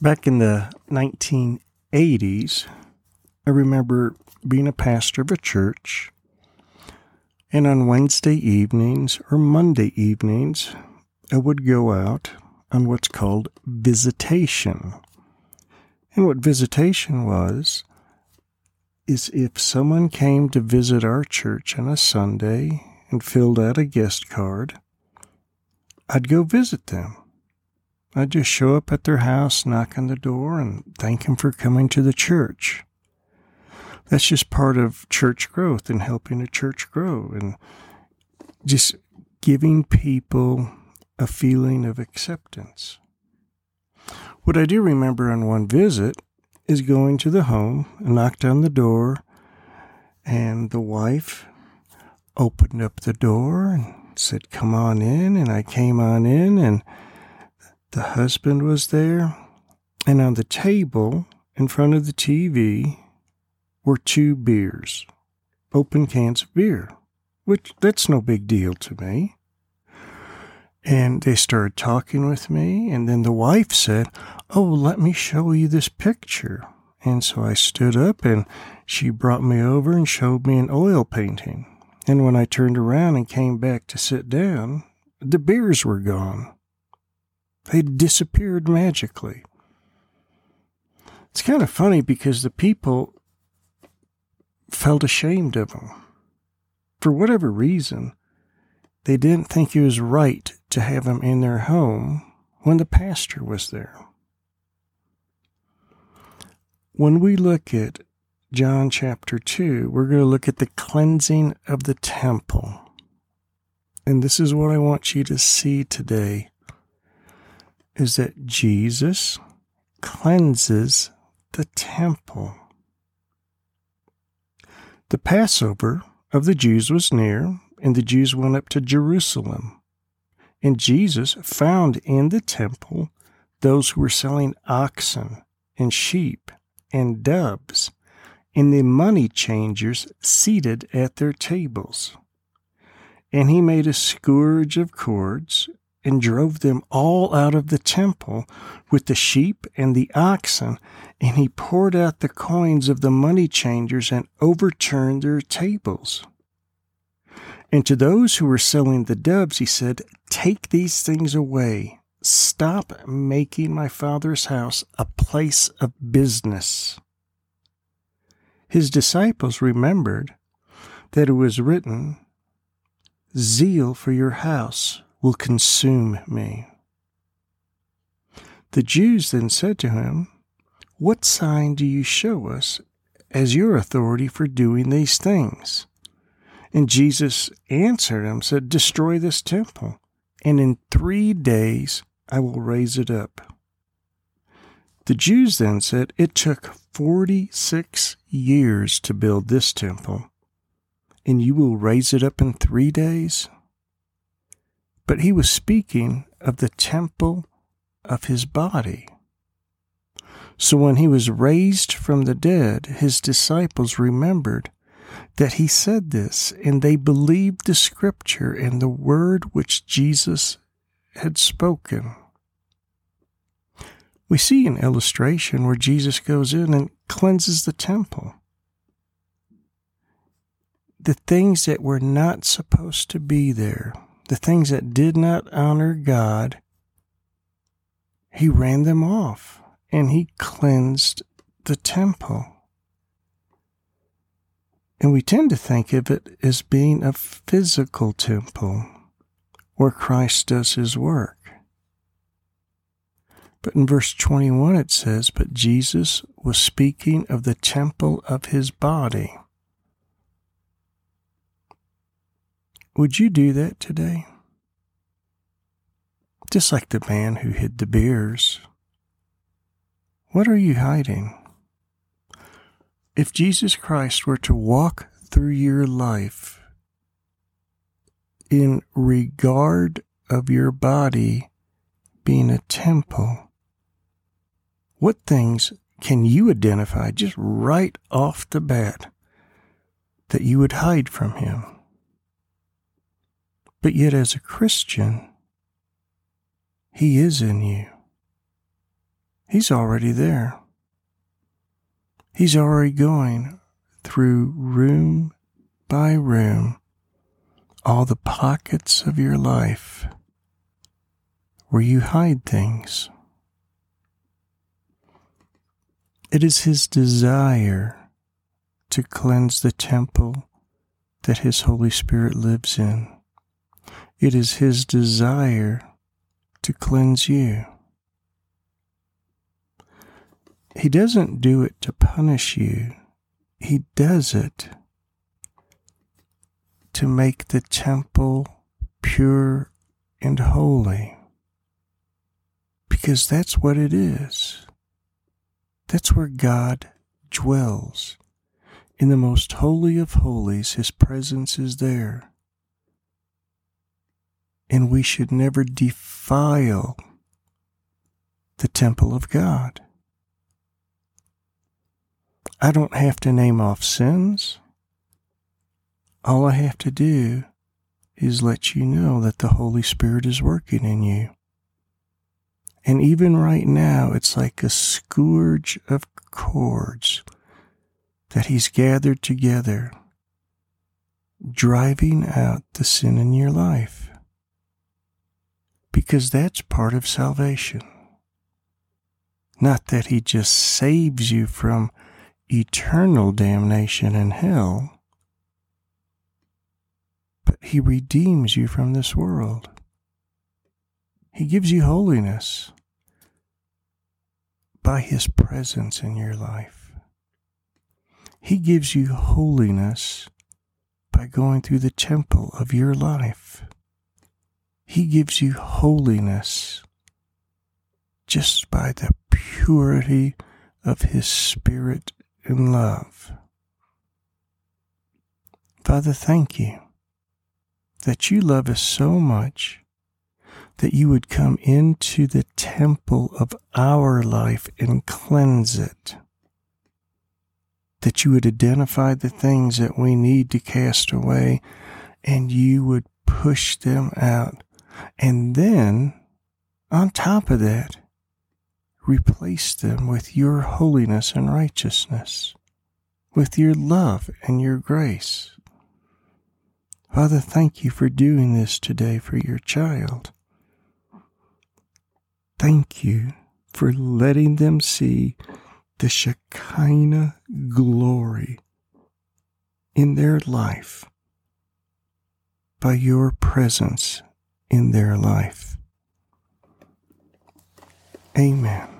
back in the 1980s, I remember being a pastor of a church, and on Wednesday evenings or Monday evenings, I would go out on what's called visitation. And what visitation was, is if someone came to visit our church on a Sunday and filled out a guest card, I'd go visit them. I'd just show up at their house, knock on the door, and thank them for coming to the church. That's just part of church growth and helping a church grow and just giving people a feeling of acceptance. What I do remember on one visit is going to the home knocked on the door, and the wife opened up the door and said, Come on in. And I came on in, and the husband was there, and on the table in front of the TV were two beers, open cans of beer, which that's no big deal to me. And they started talking with me, and then the wife said, Oh, let me show you this picture. And so I stood up, and she brought me over and showed me an oil painting. And when I turned around and came back to sit down, the beers were gone. They disappeared magically. It's kind of funny because the people felt ashamed of him. For whatever reason, they didn't think it was right to have him in their home when the pastor was there. When we look at John chapter 2, we're going to look at the cleansing of the temple. And this is what I want you to see today is that Jesus cleanses the temple. The Passover of the Jews was near, and the Jews went up to Jerusalem. And Jesus found in the temple those who were selling oxen and sheep and doves, and the money changers seated at their tables. And he made a scourge of cords and drove them all out of the temple with the sheep and the oxen, and he poured out the coins of the money changers and overturned their tables. And to those who were selling the doves, he said, Take these things away. Stop making my father's house a place of business. His disciples remembered that it was written, Zeal for your house will consume me. The Jews then said to him, What sign do you show us as your authority for doing these things? And Jesus answered them, said, Destroy this temple, and in three days I will raise it up. The Jews then said, It took 46 years to build this temple, and you will raise it up in three days? But he was speaking of the temple of his body. So when he was raised from the dead, his disciples remembered that he said this, and they believed the scripture and the word which Jesus had spoken. We see an illustration where Jesus goes in and cleanses the temple. The things that were not supposed to be there the things that did not honor God, he ran them off and he cleansed the temple. And we tend to think of it as being a physical temple where Christ does his work. But in verse 21 it says, But Jesus was speaking of the temple of his body. Would you do that today? Just like the man who hid the beers. What are you hiding? If Jesus Christ were to walk through your life in regard of your body being a temple, what things can you identify just right off the bat that you would hide from him? But yet, as a Christian, He is in you. He's already there. He's already going through room by room, all the pockets of your life where you hide things. It is His desire to cleanse the temple that His Holy Spirit lives in. It is His desire to cleanse you. He doesn't do it to punish you. He does it to make the temple pure and holy. Because that's what it is. That's where God dwells. In the most holy of holies, His presence is there. And we should never defile the temple of God. I don't have to name off sins. All I have to do is let you know that the Holy Spirit is working in you. And even right now, it's like a scourge of cords that He's gathered together, driving out the sin in your life. Because that's part of salvation. Not that He just saves you from eternal damnation in hell, but He redeems you from this world. He gives you holiness by His presence in your life. He gives you holiness by going through the temple of your life. He gives you holiness just by the purity of His Spirit and love. Father, thank you that you love us so much that you would come into the temple of our life and cleanse it. That you would identify the things that we need to cast away and you would push them out. And then, on top of that, replace them with your holiness and righteousness, with your love and your grace. Father, thank you for doing this today for your child. Thank you for letting them see the Shekinah glory in their life by your presence in their life. Amen.